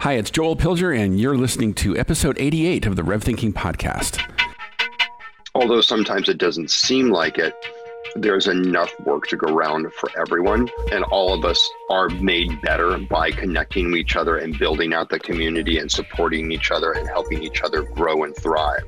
Hi, it's Joel Pilger, and you're listening to episode 88 of the RevThinking Podcast. Although sometimes it doesn't seem like it, there's enough work to go around for everyone, and all of us are made better by connecting with each other and building out the community and supporting each other and helping each other grow and thrive.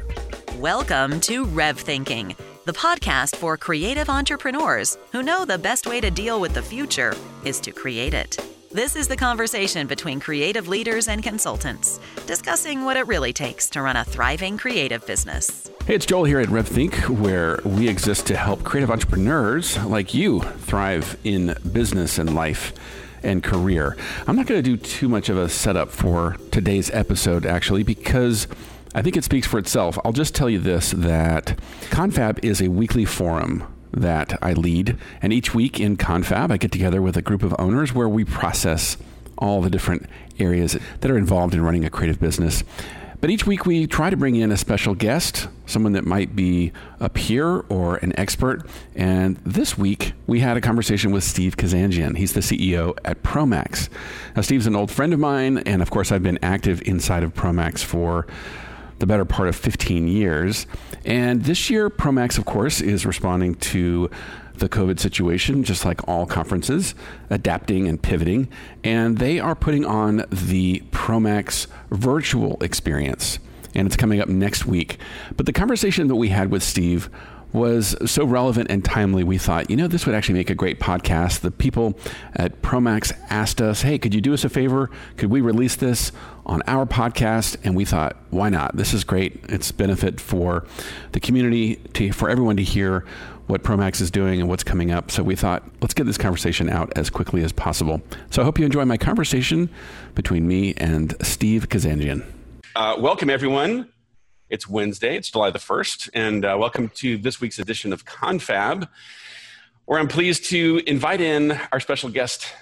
Welcome to RevThinking, the podcast for creative entrepreneurs who know the best way to deal with the future is to create it. This is the conversation between creative leaders and consultants, discussing what it really takes to run a thriving creative business. Hey, it's Joel here at RevThink, where we exist to help creative entrepreneurs like you thrive in business and life and career. I'm not going to do too much of a setup for today's episode, actually, because I think it speaks for itself. I'll just tell you this that Confab is a weekly forum that I lead. And each week in Confab, I get together with a group of owners where we process all the different areas that are involved in running a creative business. But each week we try to bring in a special guest, someone that might be a peer or an expert. And this week we had a conversation with Steve Kazanjian. He's the CEO at Promax. Now, Steve's an old friend of mine, and of course, I've been active inside of Promax for the better part of 15 years. And this year, Promax, of course, is responding to the COVID situation, just like all conferences, adapting and pivoting. And they are putting on the Promax virtual experience. And it's coming up next week. But the conversation that we had with Steve was so relevant and timely, we thought, you know, this would actually make a great podcast. The people at Promax asked us, hey, could you do us a favor? Could we release this on our podcast? And we thought, why not? This is great. It's benefit for the community, to, for everyone to hear what Promax is doing and what's coming up. So we thought, let's get this conversation out as quickly as possible. So I hope you enjoy my conversation between me and Steve Kazanjian. Uh, welcome, everyone. It's Wednesday, it's July the 1st, and uh, welcome to this week's edition of Confab, where I'm pleased to invite in our special guest,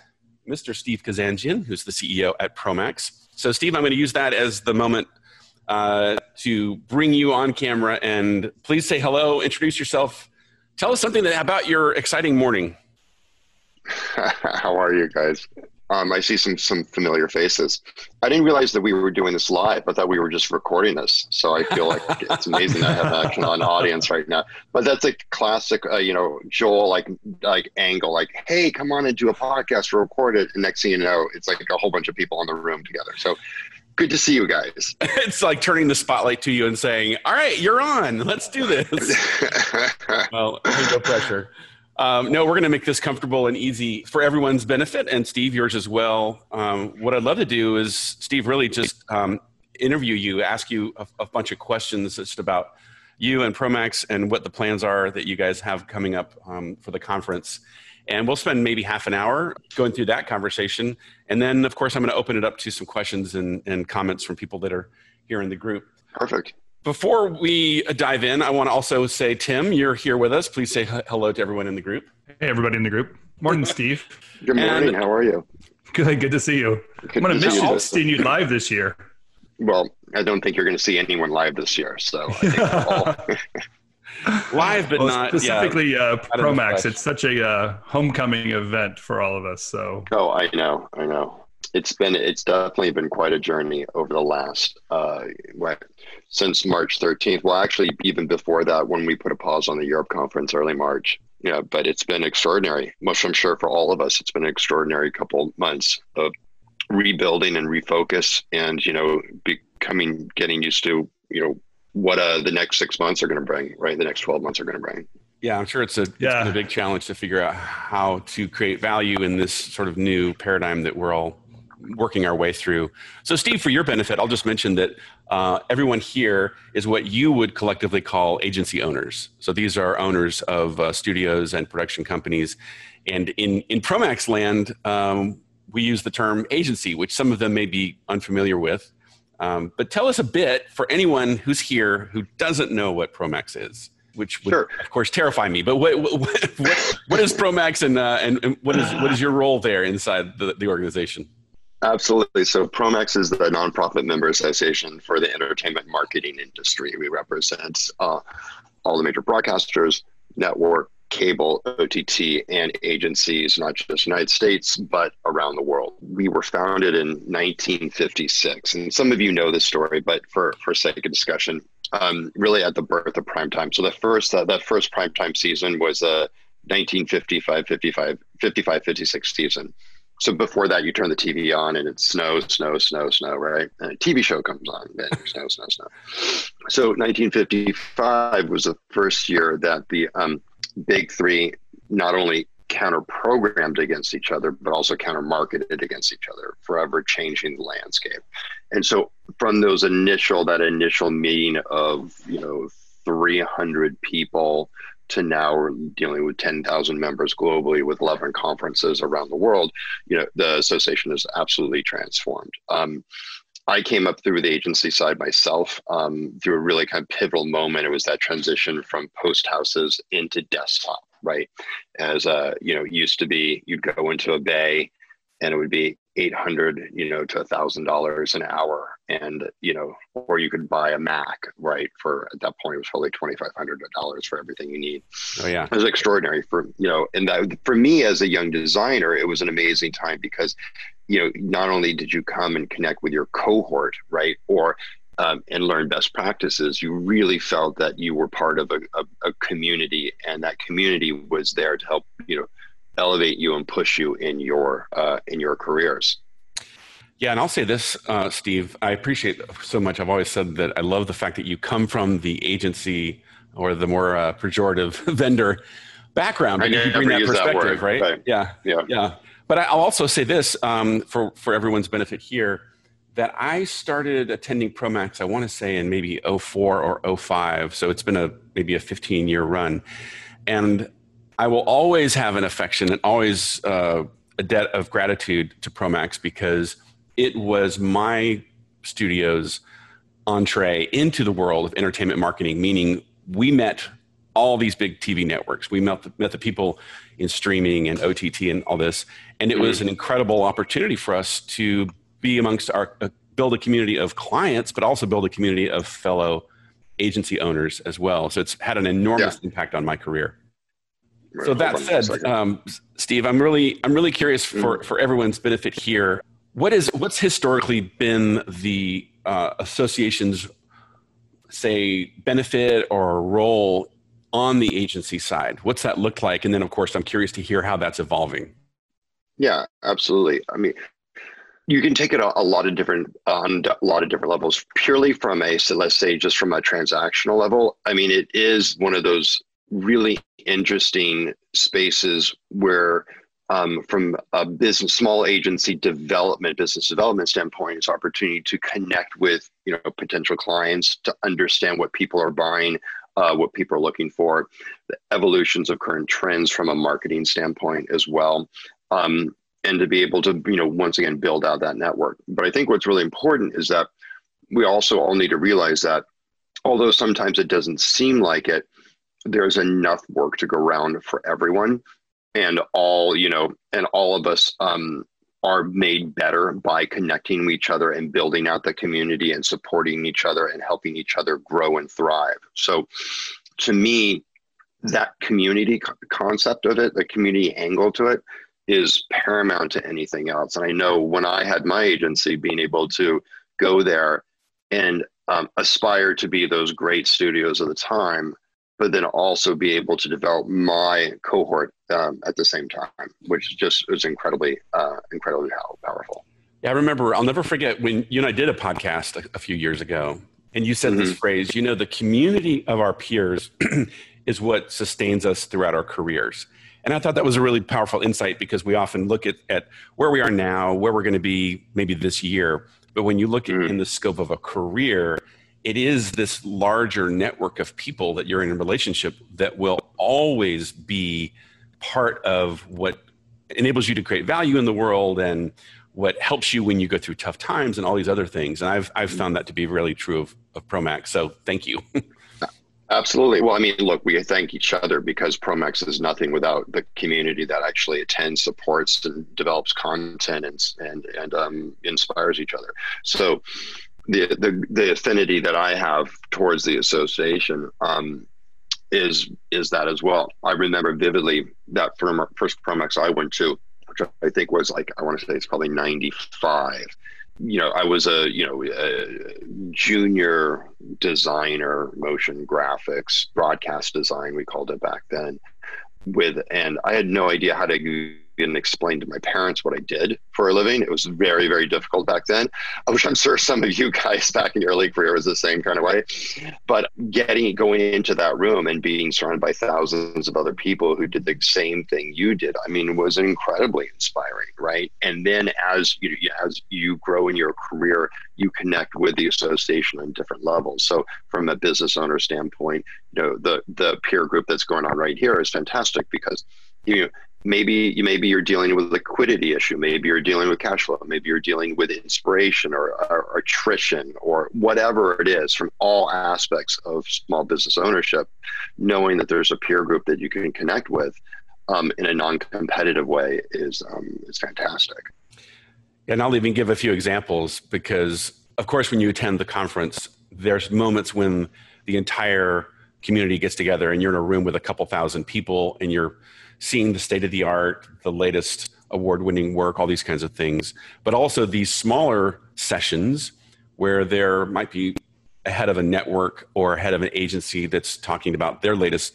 Mr. Steve Kazanjian, who's the CEO at Promax. So, Steve, I'm going to use that as the moment uh, to bring you on camera and please say hello, introduce yourself, tell us something that, about your exciting morning. How are you guys? Um, I see some some familiar faces. I didn't realize that we were doing this live. I thought we were just recording this. So I feel like it's amazing I have actually an audience right now. But that's a classic, uh, you know, Joel like like angle. Like, hey, come on and do a podcast, record it, and next thing you know, it's like a whole bunch of people in the room together. So good to see you guys. it's like turning the spotlight to you and saying, "All right, you're on. Let's do this." well, no pressure. Um, no, we're going to make this comfortable and easy for everyone's benefit, and Steve, yours as well. Um, what I'd love to do is, Steve, really just um, interview you, ask you a, a, bunch of questions just about you and Promax and what the plans are that you guys have coming up um, for the conference. And we'll spend maybe half an hour going through that conversation. And then, of course, I'm going to open it up to some questions and, and comments from people that are here in the group. Perfect. Before we dive in, I want to also say, Tim, you're here with us. Please say hello to everyone in the group. Hey, everybody in the group. Morning, Steve. Good morning. And, How are you? Good. Good to see you. Good I'm going to miss you seeing you live this year. Well, I don't think you're going to see anyone live this year. So live, but well, not specifically yeah, uh, Promax. It's such a uh, homecoming event for all of us. So. Oh, I know. I know it's been it's definitely been quite a journey over the last uh, what since March 13th. Well, actually, even before that, when we put a pause on the Europe conference early March. Yeah, but it's been extraordinary. Much I'm sure for all of us, it's been an extraordinary couple months of rebuilding and refocus, and you know, becoming getting used to you know what uh, the next six months are going to bring. Right, the next 12 months are going to bring. Yeah, I'm sure it's a, yeah. it's a big challenge to figure out how to create value in this sort of new paradigm that we're all working our way through. So, Steve, for your benefit, I'll just mention that uh, everyone here is what you would collectively call agency owners. So, these are owners of uh, studios and production companies. And in, in Promax land, um, we use the term agency, which some of them may be unfamiliar with. Um, but tell us a bit for anyone who's here who doesn't know what Promax is which would, sure. of course, terrify me. But what what, what, what is Promax and, uh, and, and what is what is your role there inside the, the organization? Absolutely. So Promax is the nonprofit member association for the entertainment marketing industry. We represent uh, all the major broadcasters, network cable, OTT, and agencies, not just United States, but around the world. We were founded in 1956. And some of you know this story, but for, for sake of discussion, um, really at the birth of primetime. So the first, uh, that first primetime season was a 1955, 55, 55, 56 season. So before that, you turn the TV on and it's snow, snow, snow, snow, right? And a TV show comes on, then snow, snow, snow. So 1955 was the first year that the um, big three not only counter programmed against each other, but also counter marketed against each other, forever changing the landscape. And so from those initial, that initial meeting of, you know, 300 people to now we're dealing with 10,000 members globally with 11 conferences around the world, you know, the association is absolutely transformed. Um, I came up through the agency side myself um, through a really kind of pivotal moment. It was that transition from post houses into desktop, right? As uh, you know, used to be, you'd go into a bay and it would be 800 you know to a thousand dollars an hour and you know or you could buy a mac right for at that point it was probably 2500 dollars for everything you need oh yeah it was extraordinary for you know and that for me as a young designer it was an amazing time because you know not only did you come and connect with your cohort right or um, and learn best practices, you really felt that you were part of a, a, a community, and that community was there to help you know elevate you and push you in your uh, in your careers. Yeah, and I'll say this, uh, Steve. I appreciate so much. I've always said that I love the fact that you come from the agency or the more uh, pejorative vendor background, and you bring that perspective, that right? right? Yeah, yeah, yeah. But I'll also say this um, for for everyone's benefit here that I started attending Promax. I want to say in maybe 04 or 05, so it's been a maybe a 15 year run, and I will always have an affection and always uh, a debt of gratitude to Promax because it was my studio's entree into the world of entertainment marketing, meaning we met all these big TV networks. We met the, met the people in streaming and OTT and all this. And it was mm-hmm. an incredible opportunity for us to be amongst our, uh, build a community of clients, but also build a community of fellow agency owners as well. So it's had an enormous yeah. impact on my career. So that said, um, Steve, I'm really I'm really curious for mm. for everyone's benefit here. What is what's historically been the uh, association's say benefit or role on the agency side? What's that look like? And then, of course, I'm curious to hear how that's evolving. Yeah, absolutely. I mean, you can take it a, a lot of different on a lot of different levels. Purely from a so let's say just from a transactional level. I mean, it is one of those really interesting spaces where um, from a business small agency development business development standpoint it's opportunity to connect with you know potential clients to understand what people are buying uh, what people are looking for. The evolutions of current trends from a marketing standpoint as well um, and to be able to you know once again build out that network. But i think what's really important is that we also all need to realize that although sometimes it doesn't seem like it there's enough work to go around for everyone and all you know and all of us um, are made better by connecting with each other and building out the community and supporting each other and helping each other grow and thrive. So to me that community concept of it the community angle to it is paramount to anything else. And i know when i had my agency being able to go there and um, aspire to be those great studios of the time but then also be able to develop my cohort um, at the same time, which just is incredibly, uh, incredibly powerful. Yeah, I remember. I'll never forget when you and I did a podcast a, a few years ago, and you said mm-hmm. this phrase. You know, the community of our peers is what sustains us throughout our careers. And I thought that was a really powerful insight because we often look at, at where we are now, where we're going to be maybe this year. But when you look mm-hmm. at in the scope of a career, it is this larger network of people that you're in a relationship that will always be part of what enables you to create value in the world and what helps you when you go through tough times and all these other things. And I've, I've found that to be really true of, of Promax. So thank you. Absolutely. Well, I mean, look, we thank each other because Promax is nothing without the community that actually attends, supports, and develops content and and and um, inspires each other. So, the, the the affinity that I have towards the association, um, is is that as well. I remember vividly that first Promax I went to, which I think was like I want to say it's probably ninety five. You know, I was a you know a junior designer, motion graphics, broadcast design we called it back then. With and I had no idea how to and explain to my parents what I did for a living. It was very, very difficult back then, which I'm sure some of you guys back in your early career was the same kind of way. But getting going into that room and being surrounded by thousands of other people who did the same thing you did, I mean, was incredibly inspiring, right? And then as you as you grow in your career, you connect with the association on different levels. So from a business owner standpoint, you know, the the peer group that's going on right here is fantastic because you know, maybe you maybe you're dealing with a liquidity issue maybe you're dealing with cash flow maybe you're dealing with inspiration or, or, or, attrition or whatever it is from all aspects of small business ownership knowing that there's a peer group that you can connect with um, in a non-competitive way is um, is fantastic. And i'll even give a few examples because of course when you attend the conference there's moments when the entire community gets together and you're in a room with a couple thousand people and you're seeing the state of the art, the latest award winning work, all these kinds of things, but also these smaller sessions where there might be a head of a network or a head of an agency that's talking about their latest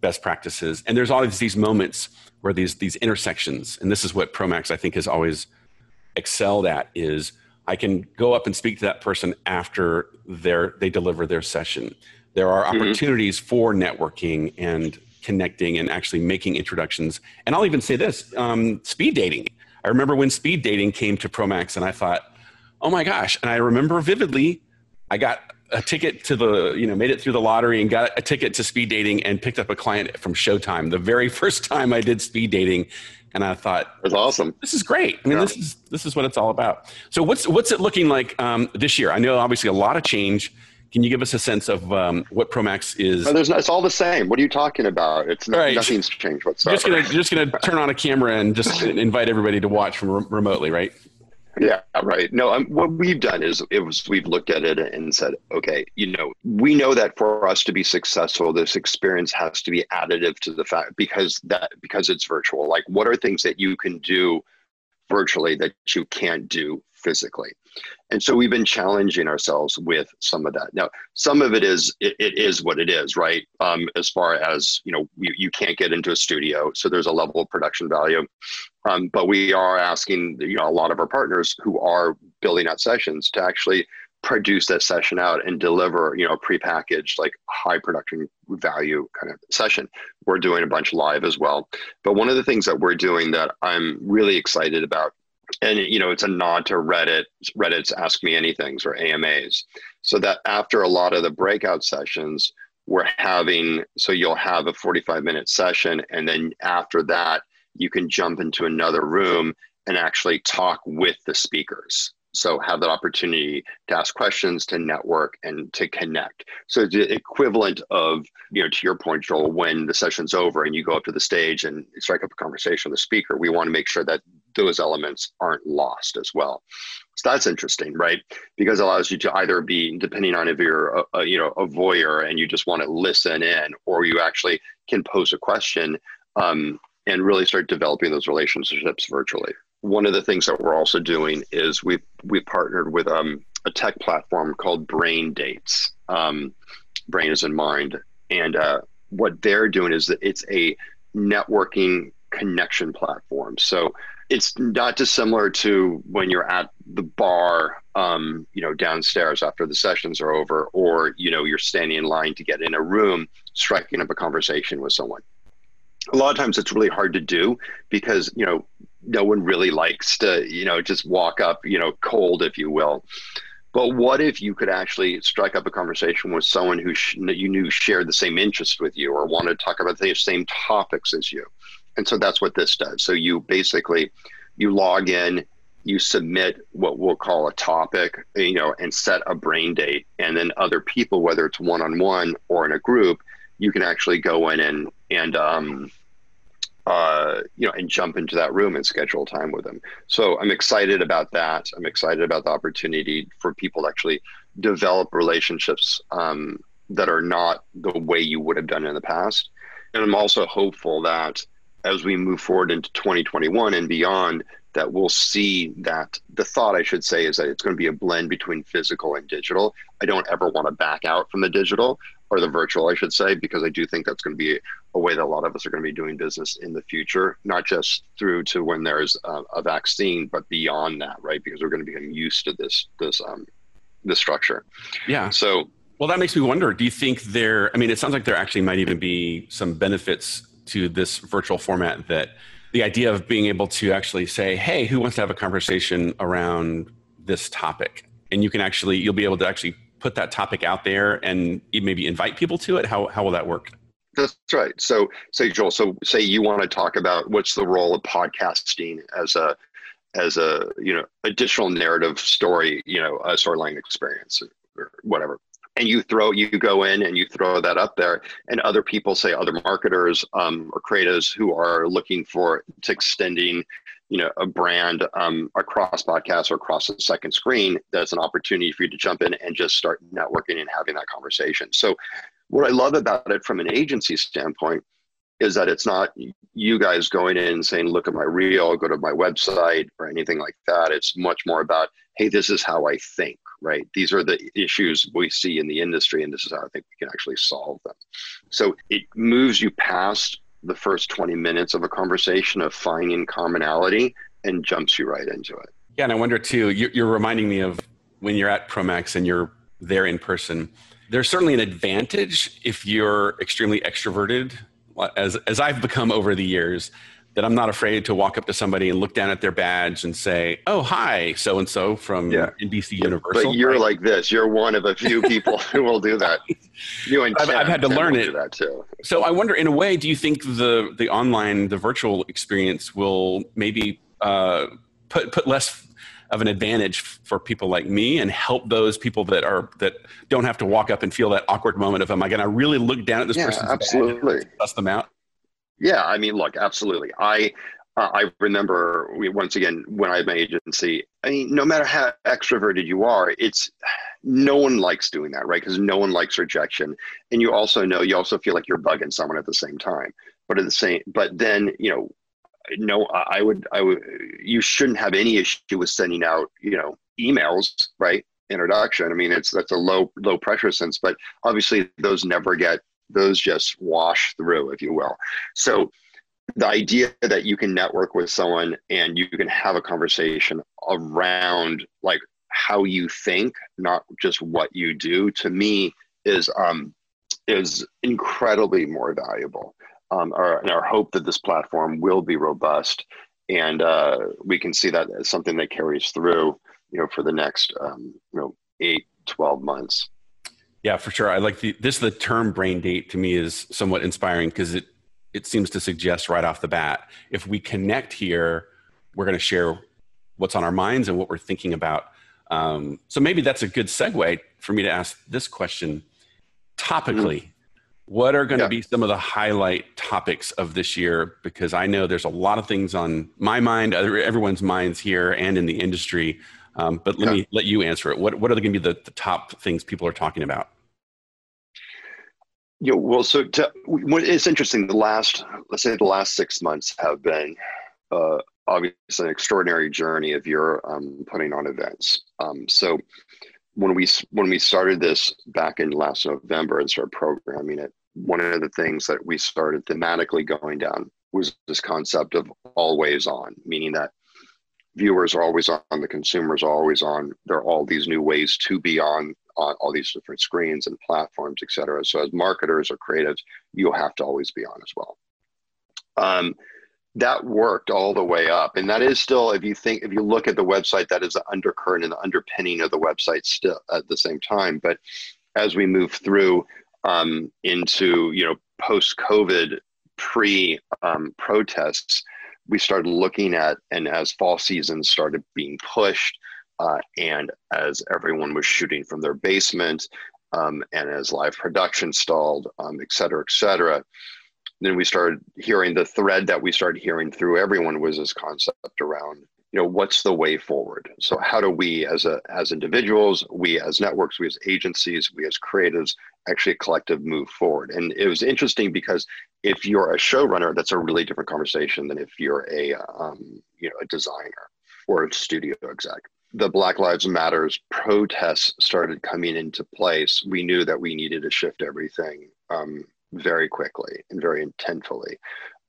best practices. And there's always these moments where these these intersections, and this is what Promax I think has always excelled at is I can go up and speak to that person after their they deliver their session. There are mm-hmm. opportunities for networking and connecting and actually making introductions. And I'll even say this um, speed dating. I remember when speed dating came to Promax, and I thought, oh my gosh. And I remember vividly, I got a ticket to the, you know, made it through the lottery and got a ticket to speed dating and picked up a client from Showtime the very first time I did speed dating. And I thought, "That's awesome. This is great. I mean, yeah. this is this is what it's all about." So, what's what's it looking like um, this year? I know obviously a lot of change can you give us a sense of um, what Promax is? No, there's it's all the same. What are you talking about? It's not, right. nothing's changed whatsoever. Just gonna just gonna turn on a camera and just invite everybody to watch from re- remotely, right? Yeah, right. No, um, what we've done is it was we've looked at it and said, okay, you know, we know that for us to be successful, this experience has to be additive to the fact because that because it's virtual. Like, what are things that you can do virtually that you can't do physically? And so we've been challenging ourselves with some of that. Now, some of it is it, it is what it is, right? Um, as far as you know, you, you can't get into a studio, so there's a level of production value. Um, but we are asking you know a lot of our partners who are building out sessions to actually produce that session out and deliver you know a prepackaged like high production value kind of session we're doing a bunch live as well but one of the things that we're doing that i'm really excited about and you know it's a nod to reddit reddit's ask me anythings or amas so that after a lot of the breakout sessions we're having so you'll have a 45 minute session and then after that you can jump into another room and actually talk with the speakers so have that opportunity to ask questions to network and to connect. So the equivalent of you know to your point joel when the session's over and you go up to the stage and strike up a conversation with the speaker we want to make sure that those elements aren't lost as well. So that's interesting right? Because it allows you to either be depending on if you're a, a you know a voyeur and you just want to listen in or you actually can pose a question um, and really start developing those relationships virtually one of the things that we're also doing is we've we partnered with um, a tech platform called Brain Dates. Um, brain is in mind, and uh, what they're doing is that it's a networking connection platform. So it's not dissimilar to when you're at the bar, um, you know, downstairs after the sessions are over, or you know, you're standing in line to get in a room, striking up a conversation with someone. A lot of times, it's really hard to do because you know no one really likes to, you know, just walk up, you know, cold, if you will. But what if you could actually strike up a conversation with someone who sh- you knew shared the same interest with you or wanted to talk about the same topics as you? And so that's what this does. So you basically you log in, you submit what we'll call a topic, you know, and set a brain date, and then other people, whether it's one on one or in a group, you can actually go in and and um, uh, you know, and jump into that room and schedule time with them. So I'm excited about that. I'm excited about the opportunity for people to actually develop relationships um, that are not the way you would have done in the past. And I'm also hopeful that as we move forward into 2021 and beyond, that we'll see that the thought I should say is that it's going to be a blend between physical and digital. I don't ever want to back out from the digital or the virtual, I should say, because I do think that's going to be a way that a lot of us are going to be doing business in the future, not just through to when there's a, a vaccine, but beyond that, right? Because we're going to become used to this this um, this structure. Yeah. So well, that makes me wonder. Do you think there? I mean, it sounds like there actually might even be some benefits to this virtual format. That the idea of being able to actually say, "Hey, who wants to have a conversation around this topic?" and you can actually you'll be able to actually put that topic out there and maybe invite people to it. How how will that work? That's right. So, say Joel. So, say you want to talk about what's the role of podcasting as a as a you know additional narrative story, you know, a storyline experience or whatever and you throw you go in and you throw that up there and other people say other marketers um, or creators who are looking for to extending you know a brand um, across podcasts or across the second screen that's an opportunity for you to jump in and just start networking and having that conversation so what i love about it from an agency standpoint is that it's not you guys going in and saying look at my reel go to my website or anything like that it's much more about hey this is how i think right? These are the issues we see in the industry, and this is how I think we can actually solve them. So it moves you past the first 20 minutes of a conversation of finding commonality and jumps you right into it. Yeah, and I wonder too, you're reminding me of when you're at Promax and you're there in person. There's certainly an advantage if you're extremely extroverted, as as I've become over the years that I'm not afraid to walk up to somebody and look down at their badge and say, "Oh, hi, so and so from yeah. NBC Universal." But you're right? like this. You're one of a few people who will do that. You and I've, I've had to learn it. That too. So I wonder, in a way, do you think the the online, the virtual experience will maybe uh, put put less of an advantage for people like me and help those people that are that don't have to walk up and feel that awkward moment of am I going to really look down at this yeah, person's absolutely bust them out yeah, I mean, look, absolutely. I uh, I remember we, once again when I had my agency. I mean, no matter how extroverted you are, it's no one likes doing that, right? Because no one likes rejection, and you also know you also feel like you're bugging someone at the same time. But at the same, but then you know, no, I would, I would, you shouldn't have any issue with sending out, you know, emails, right? Introduction. I mean, it's that's a low low pressure sense, but obviously those never get those just wash through, if you will. So the idea that you can network with someone and you can have a conversation around like how you think, not just what you do, to me is um, is incredibly more valuable. Um, our, and our hope that this platform will be robust, and uh, we can see that as something that carries through, you know, for the next um, you know eight, 12 months. Yeah, for sure. I like the this the term brain date to me is somewhat inspiring because it it seems to suggest right off the bat if we connect here, we're going to share what's on our minds and what we're thinking about. Um, so maybe that's a good segue for me to ask this question topically. Mm-hmm. What are going yeah. to be some of the highlight topics of this year? Because I know there's a lot of things on my mind, everyone's minds here, and in the industry um, but let me let you answer it. What what are going to be the, the top things people are talking about? Yeah, well, so to, it's interesting. The last, let's say, the last six months have been uh, obviously an extraordinary journey of your um, putting on events. Um, so when we when we started this back in last November and started programming it, one of the things that we started thematically going down was this concept of always on, meaning that viewers are always on, the consumers are always on. There are all these new ways to be on on all these different screens and platforms, et cetera. So as marketers or creatives, you'll have to always be on as well. Um, that worked all the way up, and that is still, if you think, if you look at the website, that is the undercurrent and the underpinning of the website still at the same time. But as we move through um, into you know post COVID, pre um, protests we started looking at, and as fall season started being pushed, uh, and as everyone was shooting from their basement, um, and as live production stalled, um, et cetera, et cetera, then we started hearing the thread that we started hearing through everyone was this concept around you know what's the way forward? So how do we as a as individuals we as networks we as agencies we as creatives actually a collective move forward? And it was interesting because if you're a showrunner that's a really different conversation than if you're a um, you know a designer or a studio exec. The black lives matters protests started coming into place. We knew that we needed to shift everything um, very quickly and very intentfully.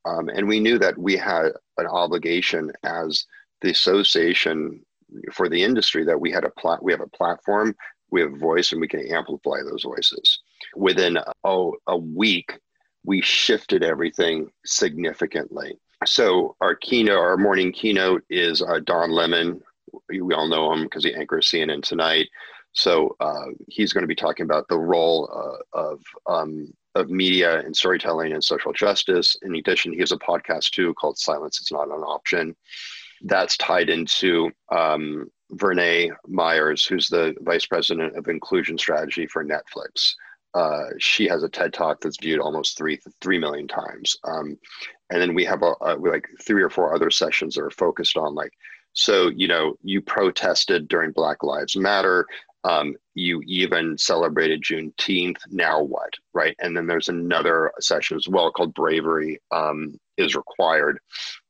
Um, and we knew that we had an obligation as the association for the industry that we had a plat we have a platform we have a voice and we can amplify those voices. Within oh, a week we shifted everything significantly. So our keynote our morning keynote is uh, don lemon. We all know him because he anchors cnn tonight. So uh, he's going to be talking about the role uh, of um, of media and storytelling and social justice. In addition, he has a podcast too called "Silence Is Not an Option," that's tied into um, Vernā Myers, who's the vice president of inclusion strategy for Netflix. Uh, she has a TED talk that's viewed almost three three million times. Um, and then we have a, a, like three or four other sessions that are focused on like, so you know, you protested during Black Lives Matter. Um, you even celebrated Juneteenth. Now what, right? And then there's another session as well called "Bravery um, is Required,"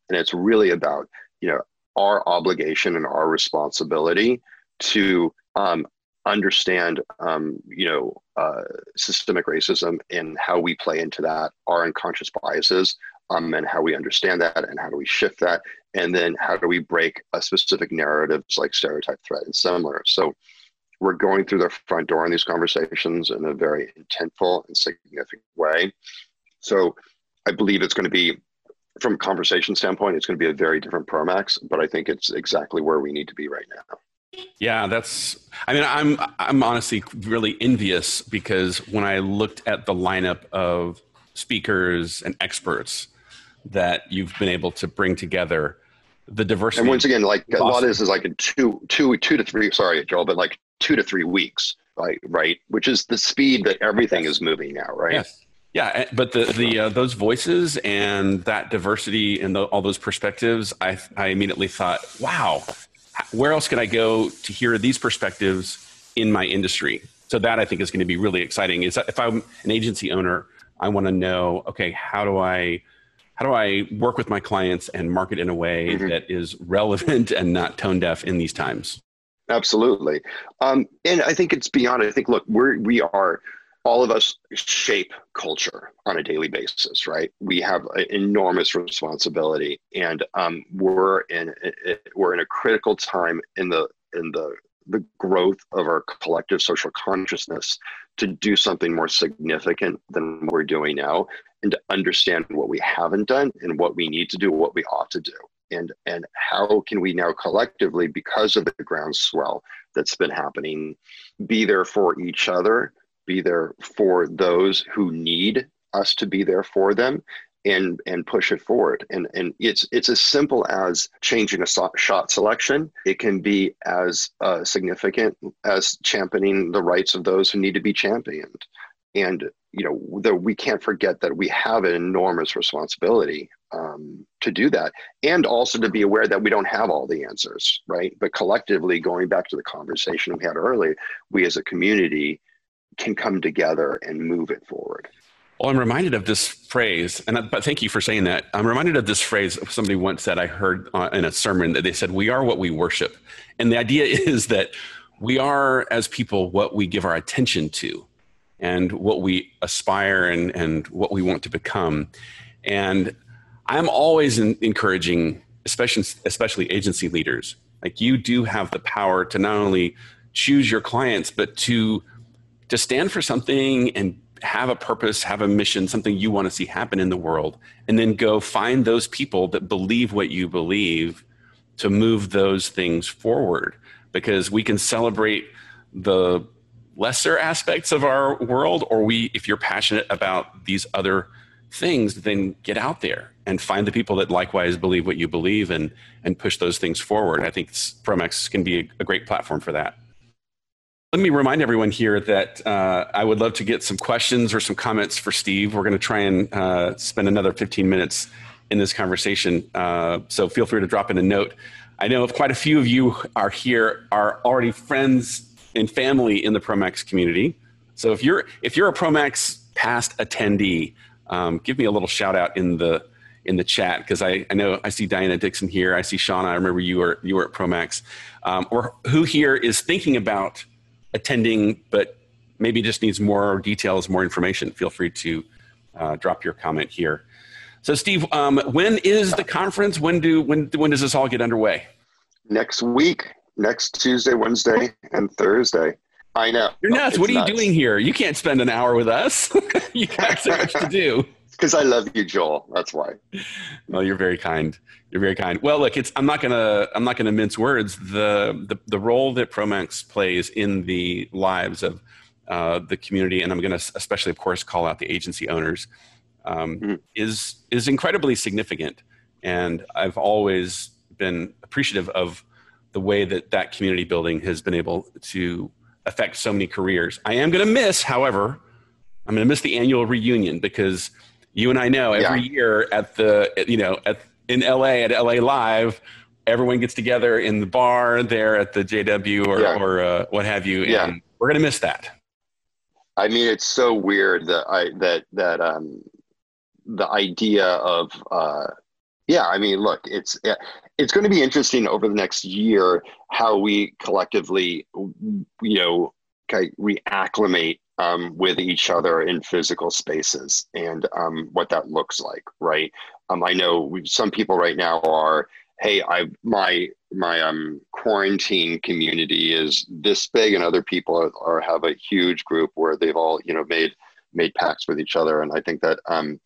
and it's really about you know our obligation and our responsibility to um, understand um, you know uh, systemic racism and how we play into that our unconscious biases um, and how we understand that and how do we shift that and then how do we break a specific narratives like stereotype threat and similar. So we're going through the front door in these conversations in a very intentful and significant way. So i believe it's going to be from a conversation standpoint, it's going to be a very different Promax, but I think it's exactly where we need to be right now. Yeah, that's. I mean, I'm I'm honestly really envious because when I looked at the lineup of speakers and experts that you've been able to bring together, the diversity. And once again, like a lot of this is like in two two two to three. Sorry, Joel, but like two to three weeks, right? Right, which is the speed that everything is moving now, right? Yes. Yeah, eh, but the the uh, those voices and that diversity and the, all those perspectives, I I immediately thought, wow, where else can I go to hear these perspectives in my industry? So that I think is going to be really exciting. Is if I'm an agency owner, I want to know, okay, how do I how do I work with my clients and market in a way mm-hmm. that is relevant and not tone deaf in these times? Absolutely, um, and I think it's beyond. I think look, we're we are all of us shape culture on a daily basis, right? We have an enormous responsibility, and um, we're in we're in a critical time in the in the the growth of our collective social consciousness to do something more significant than we're doing now, and to understand what we haven't done and what we need to do, what we ought to do, and and how can we now collectively, because of the groundswell that's been happening, be there for each other be there for those who need us to be there for them and and push it forward. And and it's it's as simple as changing a so- shot selection. It can be as uh, significant as championing the rights of those who need to be championed. And you know the, we can't forget that we have an enormous responsibility um, to do that and also to be aware that we don't have all the answers right? But collectively going back to the conversation we had earlier we as a community can come together and move it forward. Well, I'm reminded of this phrase, and but thank you for saying that. I'm reminded of this phrase somebody once said I heard uh, in a sermon that they said, "We are what we worship," and the idea is that we are as people what we give our attention to, and what we aspire and and what we want to become. And I'm always in, encouraging, especially especially agency leaders, like you do have the power to not only choose your clients, but to to stand for something and have a purpose, have a mission, something you want to see happen in the world, and then go find those people that believe what you believe to move those things forward. Because we can celebrate the lesser aspects of our world, or we, if you're passionate about these other things, then get out there and find the people that likewise believe what you believe and and push those things forward. I think Promax can be a great platform for that. Let me remind everyone here that uh, I would love to get some questions or some comments for Steve. We're going to try and uh, spend another 15 minutes in this conversation. Uh, so feel free to drop in a note. I know quite a few of you are here are already friends and family in the Promax community. So if you're if you're a Promax past attendee, um, give me a little shout out in the in the chat because I, I know I see Diana Dixon here. I see Shauna. I remember you were you were at Promax. Um, or who here is thinking about attending but maybe just needs more details, more information? Feel free to uh, drop your comment here. So, Steve, um, when is the conference? When do when when does this all get underway? Next week, next Tuesday, Wednesday, and Thursday. I know. You're nuts. It's what are nuts. you doing here? You can't spend an hour with us. you got so much to do. Because I love you, Joel. That's why. Well, you're very kind. You're very kind. Well, look, it's I'm not gonna I'm not gonna mince words. The the, the role that Promax plays in the lives of uh, the community, and I'm gonna especially, of course, call out the agency owners um, mm-hmm. is is incredibly significant. And I've always been appreciative of the way that that community building has been able to affect so many careers. I am going to miss, however, I'm going to miss the annual reunion because you and I know every yeah. year at the you know at in LA at LA Live, everyone gets together in the bar there at the JW or yeah. or uh, what have you, and yeah. we're going to miss that. I mean, it's so weird that I that that um the idea of uh, yeah i mean look it's it's going to be interesting over the next year how we collectively you know reacclimate um, with each other in physical spaces and um, what that looks like right um, i know some people right now are hey i my my um quarantine community is this big and other people are, are have a huge group where they've all you know made made pacts with each other and i think that um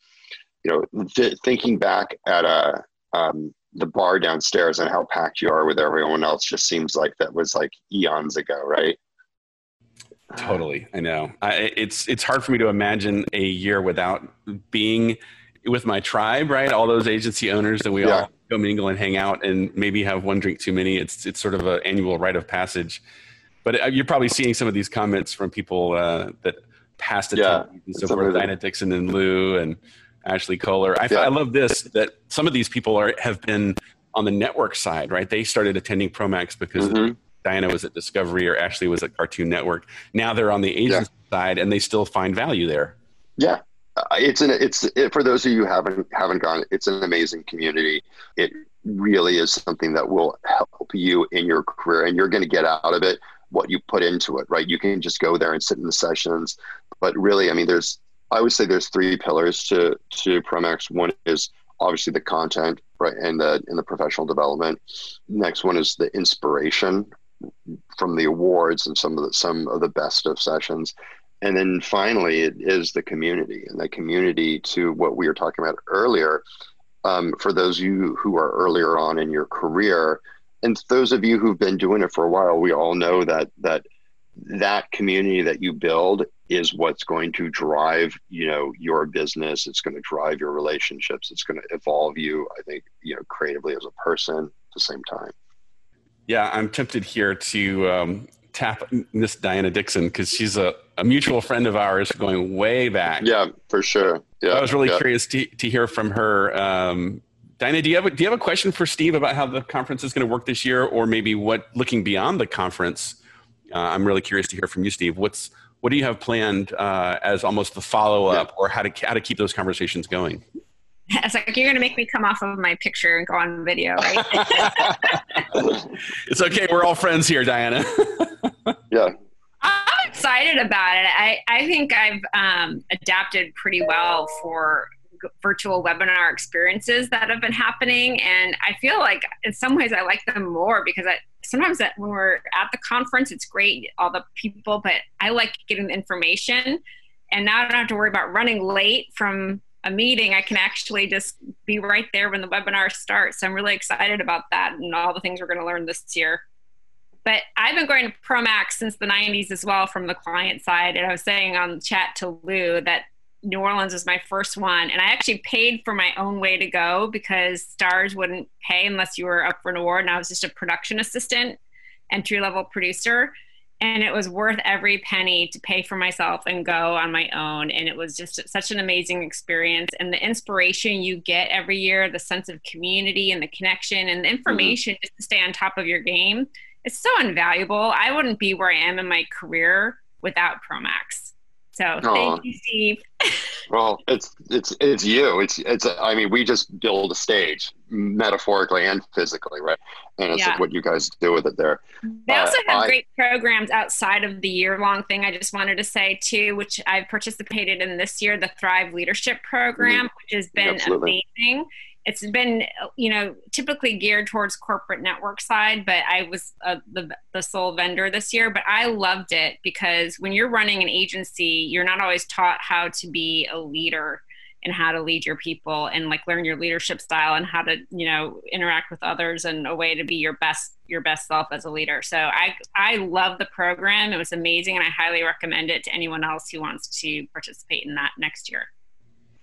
you know, th- thinking back at a uh, um, the bar downstairs and how packed you are with everyone else just seems like that was like eons ago, right? Totally, I know. I, it's it's hard for me to imagine a year without being with my tribe, right? All those agency owners that we yeah. all go mingle and hang out, and maybe have one drink too many. It's it's sort of an annual rite of passage. But uh, you're probably seeing some of these comments from people uh, that passed it, yeah, and so forth, Diana Dixon and Lou and Ashley Kohler. I, yeah. I love this that some of these people are have been on the network side, right? They started attending Promax because mm-hmm. Diana was at Discovery or Ashley was at Cartoon Network. Now they're on the agency yeah. side and they still find value there. Yeah. Uh, it's an it's it, for those of you who haven't haven't gone it's an amazing community it really is something that will help you in your career and you're going to get out of it what you put into it right you can just go there and sit in the sessions but really i mean there's I would say there's three pillars to to Promax. One is obviously the content, right, and the in the professional development. Next one is the inspiration from the awards and some of the some of the best of sessions. And then finally, it is the community, and the community to what we were talking about earlier. Um, for those of you who are earlier on in your career, and those of you who've been doing it for a while, we all know that that that community that you build is what's going to drive you know your business it's going to drive your relationships it's going to evolve you i think you know creatively as a person at the same time yeah i'm tempted here to um, tap miss diana dixon because she's a, a mutual friend of ours going way back yeah for sure yeah i was really yeah. curious to, to hear from her um, Diana, do you have a, do you have a question for Steve about how the conference is going to work this year, or maybe what looking beyond the conference? Uh, I'm really curious to hear from you, Steve. What's what do you have planned uh, as almost the follow up, yeah. or how to how to keep those conversations going? It's like you're going to make me come off of my picture and go on video, right? it's okay. We're all friends here, Diana. yeah. I'm excited about it. I, I think I've um, adapted pretty well for virtual webinar experiences that have been happening. And I feel like in some ways I like them more because I, sometimes that when we're at the conference, it's great, all the people, but I like getting the information. And now I don't have to worry about running late from a meeting. I can actually just be right there when the webinar starts. I'm really excited about that and all the things we're going to learn this year. But I've been going to Promax since the 90s as well from the client side. And I was saying on chat to Lou that New Orleans was my first one. And I actually paid for my own way to go because Starz wouldn't pay unless you were up for an award. And I was just a production assistant, entry level producer. And it was worth every penny to pay for myself and go on my own and it was just such an amazing experience and the inspiration you get every year the sense of community and the connection and the mm-hmm. information mm-hmm. just to stay on top of your game it's so invaluable i wouldn't be where i am in my career without promax so Aww. thank you, Steve. well, it's it's it's you. It's it's. I mean, we just build a stage, metaphorically and physically, right? And it's yeah. what you guys do with it there. They also uh, have I, great programs outside of the year-long thing. I just wanted to say too, which I've participated in this year, the Thrive Leadership Program, mm-hmm. which has been absolutely. amazing it's been you know typically geared towards corporate network side but i was uh, the, the sole vendor this year but i loved it because when you're running an agency you're not always taught how to be a leader and how to lead your people and like learn your leadership style and how to you know interact with others and a way to be your best your best self as a leader. So i i love the program. It was amazing and i highly recommend it to anyone else who wants to participate in that next year.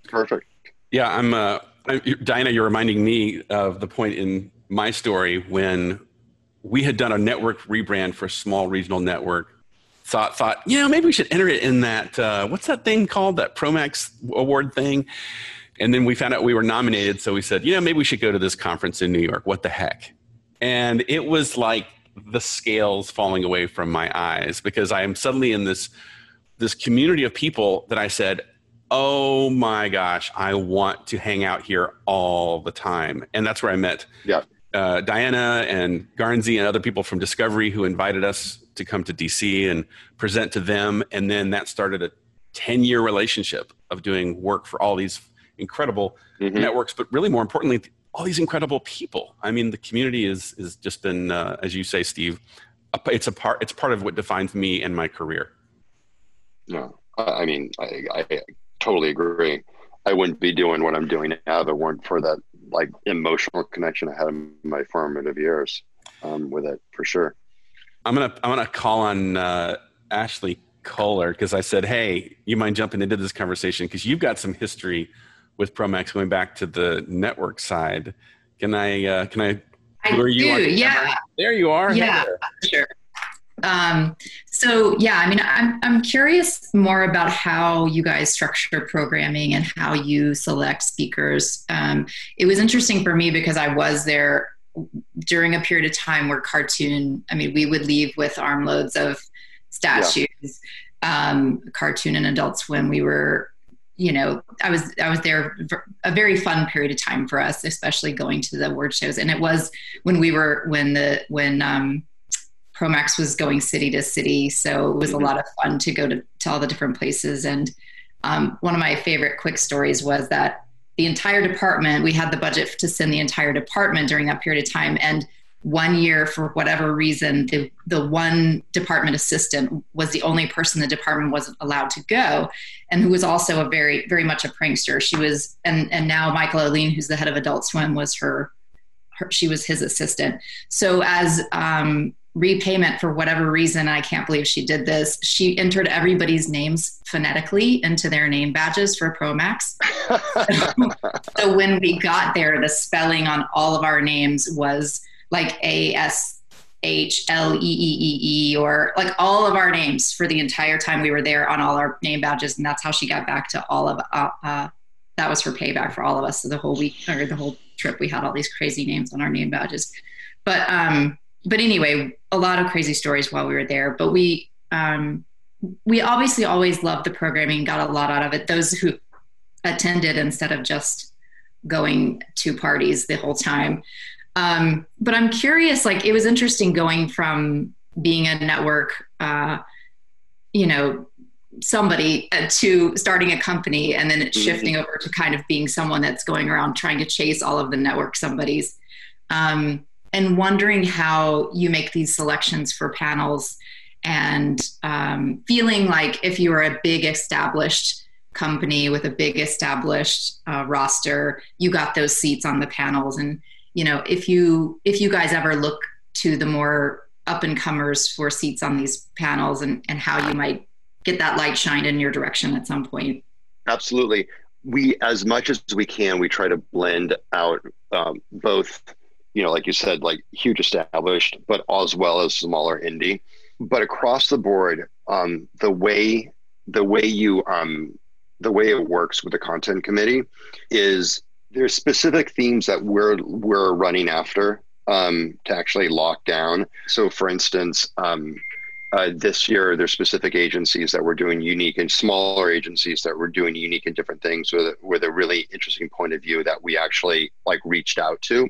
Perfect. Yeah i'm uh Diana, you're reminding me of the point in my story when we had done a network rebrand for a small regional network. Thought, thought, you know, maybe we should enter it in that. Uh, what's that thing called? That Promax award thing. And then we found out we were nominated, so we said, you know, maybe we should go to this conference in New York. What the heck? And it was like the scales falling away from my eyes because I am suddenly in this this community of people that I said, oh my gosh, I want to hang out here all the time. And that's where I met yeah. uh, Diana and Garnsey and other people from Discovery who invited us to come to DC and present to them. And then that started a 10 year relationship of doing work for all these incredible mm-hmm. networks, but really more importantly, all these incredible people. I mean, the community is, is just been, uh, as you say, Steve, it's a part, it's part of what defines me and my career. No, I mean, I, I totally agree. I wouldn't be doing what I'm doing now if it weren't for that like emotional connection I had in my formative years um, with it for sure. I'm gonna I'm gonna call on uh, Ashley Kohler because I said, hey, you mind jumping into this conversation because you've got some history with Promax going back to the network side. Can I uh, can I? I do. You yeah. There you are. Yeah, sure. Um, so yeah, I mean, I'm I'm curious more about how you guys structure programming and how you select speakers. Um, it was interesting for me because I was there during a period of time where cartoon. I mean, we would leave with armloads of statues. Yeah. Um, cartoon and Adult Swim. We were you know i was i was there a very fun period of time for us especially going to the award shows and it was when we were when the when um Promax was going city to city, so it was mm-hmm. a lot of fun to go to, to all the different places. And um, one of my favorite quick stories was that the entire department, we had the budget to send the entire department during that period of time. And one year, for whatever reason, the, the one department assistant was the only person the department wasn't allowed to go, and who was also a very, very much a prankster. She was, and, and now Michael Ouweleen, who's the head of Adult Swim, was her, her she was his assistant. So as um, repayment for whatever reason i can't believe she did this. She entered everybody's names phonetically into their name badges for promax so, so when we got there the spelling on all of our names was like a s h l e e e e or like all of our names for the entire time we were there on all our name badges. And that's how she got back to all of uh, uh, that was her payback for all of us. So the whole week or the whole trip we had all these crazy names on our name badges. But um but anyway, a lot of crazy stories while we were there. But we um, we obviously always loved the programming, got a lot out of it. Those who attended instead of just going to parties the whole time. Um, but I'm curious, like it was interesting going from being a network, uh, you know, somebody uh, to starting a company and then mm-hmm. shifting over to kind of being someone that's going around trying to chase all of the network somebody's. Um, and wondering how you make these selections for panels and um, feeling like if you are a big established company with a big established uh, roster you got those seats on the panels. And you know if you if you guys ever look to the more up and comers for seats on these panels and and how you might get that light shined in your direction at some point. Absolutely. We as much as we can we try to blend out um, both you know, like you said, like huge established, but as well as smaller indie. but across the board, um, the way the way you um, the way it works with the content committee is there's specific themes that we're we're running after um, to actually lock down. So, for instance, um, uh, this year there's specific agencies that we're doing unique and smaller agencies that we're doing unique and different things with with a really interesting point of view that we actually like reached out to.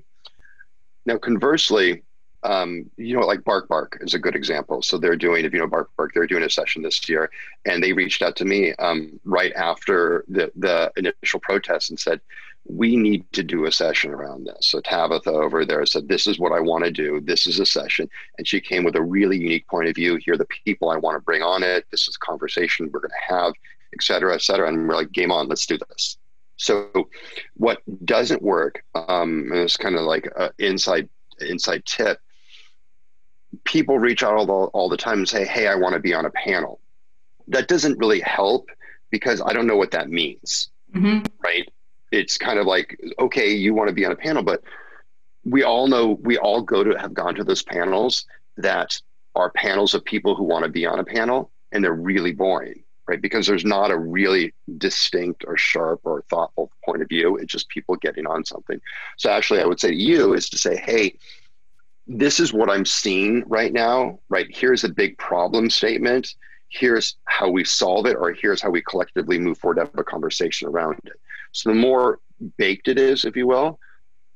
Now, conversely, um, you know, like Bark Bark is a good example. So they're doing, if you know Bark Bark, they're doing a session this year, and they reached out to me um, right after the the initial protest and said, we need to do a session around this. So Tabitha over there said, This is what I want to do. This is a session. And she came with a really unique point of view. Here are the people I want to bring on it. This is a conversation we're going to have, et cetera, et cetera. And we're like, Game on, let's do this. So what doesn't work, um, and it's kind of like an inside inside tip. People reach out all the, all the time and say, Hey, I want to be on a panel. That doesn't really help because I don't know what that means. Mm-hmm. Right it's kind of like okay you want to be on a panel but we all know we all go to have gone to those panels that are panels of people who want to be on a panel and they're really boring right? Because there's not a really distinct or sharp or thoughtful point of view. It's just people getting on something. So actually i would say to you is to say hey this is what i'm seeing right now right? Here's a big problem statement. Here's how we solve it or here's how we collectively move forward to have a conversation around it. So the more baked it is, if you will,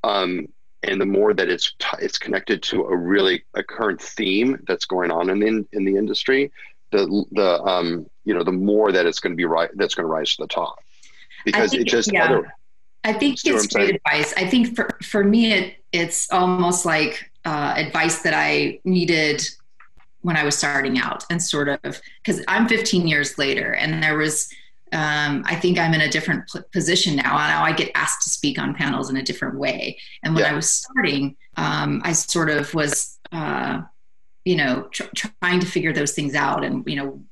um, and the more that it's t- it's connected to a really a current theme that's going on in the, in the industry, the the um, you know the more that it's going to be right that's going to rise to the top because it just yeah. Other, I think it's great advice. I think for for me it it's almost like uh, advice that I needed when I was starting out and sort of because I'm 15 years later and there was um, I think I'm in a different position now. Now I get asked to speak on panels in a different way. And when yeah. I was starting, um, I sort of was, uh, you know, tr- trying to figure those things out. And you know,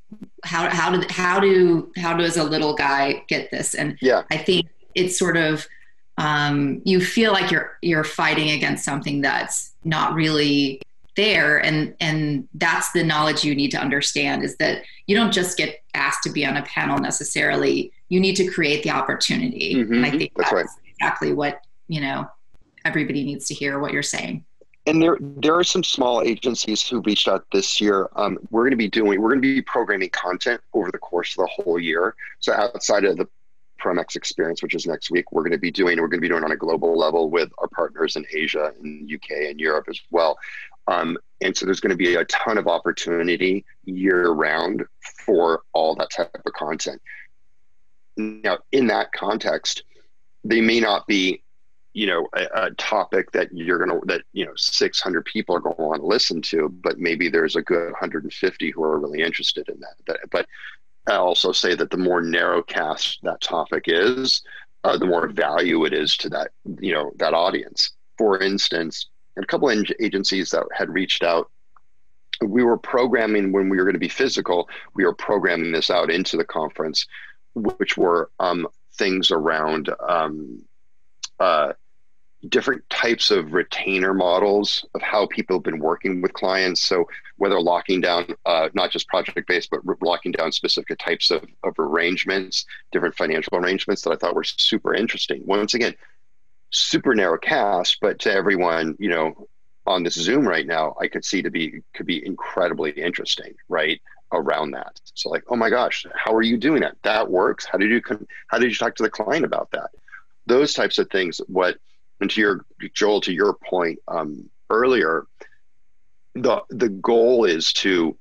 how how do how do how does a little guy get this? And yeah, I think it's sort of um, you feel like you're you're fighting against something that's not really there and and that's the knowledge you need to understand is that you don't just get asked to be on a panel necessarily you need to create the opportunity mm-hmm. and i think that's, that's right. exactly what you know everybody needs to hear what you're saying and there there are some small agencies who reached out this year um, we're going to be doing we're going to be programming content over the course of the whole year so outside of the Promax experience, which is next week, we're going to be doing. We're going to be doing on a global level with our partners in Asia, and UK, and Europe as well. Um, and so there's going to be a ton of opportunity year round for all that type of content. Now, in that context, they may not be, you know, a, a topic that you're to, that, you know, 600 people are going to want to listen to, but maybe there's a good 150 who are really interested in that. But I also say that the more narrow cast that topic is, uh, the more value it is to that, you know, that audience. For instance, a couple of agencies that had reached out we were programming when we were going to be physical we were programming this out into the conference which were um, things around um, uh, different types of retainer models of how people have been working with clients so whether locking down uh, not just project based but locking down specific types of, of arrangements different financial arrangements that i thought were super interesting once again super narrow cast, but to everyone, you know, on this Zoom right now, I could see to be could be incredibly interesting, right? Around that. So like, oh my gosh, how are you doing that? That works. How did you how did you talk to the client about that? Those types of things. What and to your Joel, to your point um, earlier, the the goal is to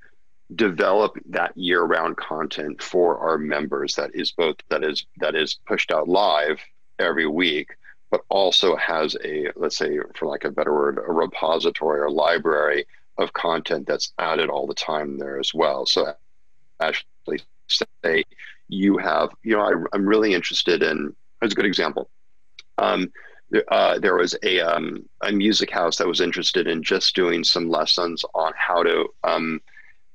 develop that year-round content for our members that is both that is that is pushed out live every week but also has a, let's say, for like a better word, a repository or library of content that's added all the time there as well. So actually say you have, you know, I, am really interested in, as a good example. Um, uh, there was a, um, a music house that was interested in just doing some lessons on how to, um,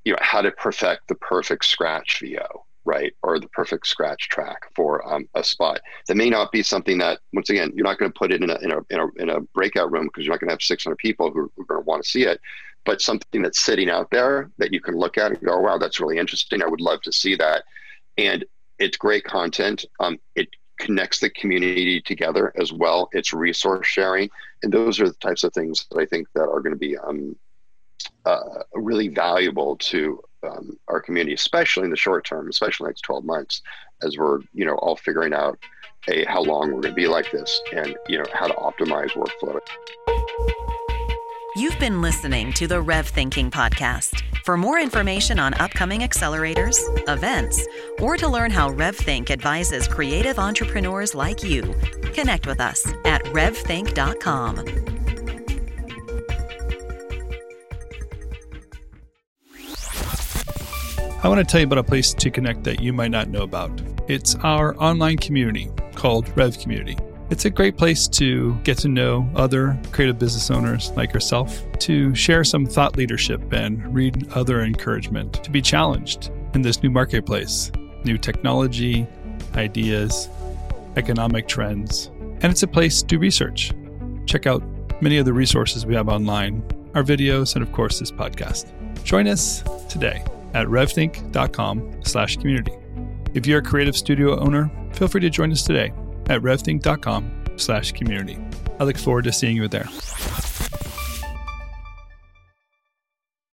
you know, how to perfect the perfect scratch VO right or the perfect scratch track for um, a spot that may not be something that once again you're not going to put it in a, in a, in a, in a breakout room because you're not going to have 600 people who, who are going to want to see it but something that's sitting out there that you can look at and go, wow, that's really interesting. I would love to see that. And it's great content. Um, it connects the community together as well. It's resource sharing, and those are the types of things that I think that are going to be um, uh, really valuable to um, our community, especially in the short term, especially next 12 months, as we're you know all figuring out a how long we're going to be like this, and you know how to optimize workflow. You've been listening to the RevThinking Podcast. For more information on upcoming accelerators, events, or to learn how RevThink advises creative entrepreneurs like you, connect with us at revthink.com. I want to tell you about a place to connect that you might not know about. It's our online community called Rev Community. It's a great place to get to know other creative business owners like yourself, to share some thought leadership and read other encouragement, to be challenged in this new marketplace, new technology, ideas, economic trends. And it's a place to research. Check out many of the resources we have online, our videos, and of course this podcast. Join us today at revthink.com slash community. If you're a creative studio owner, feel free to join us today at revthink.com slash community. I look forward to seeing you there.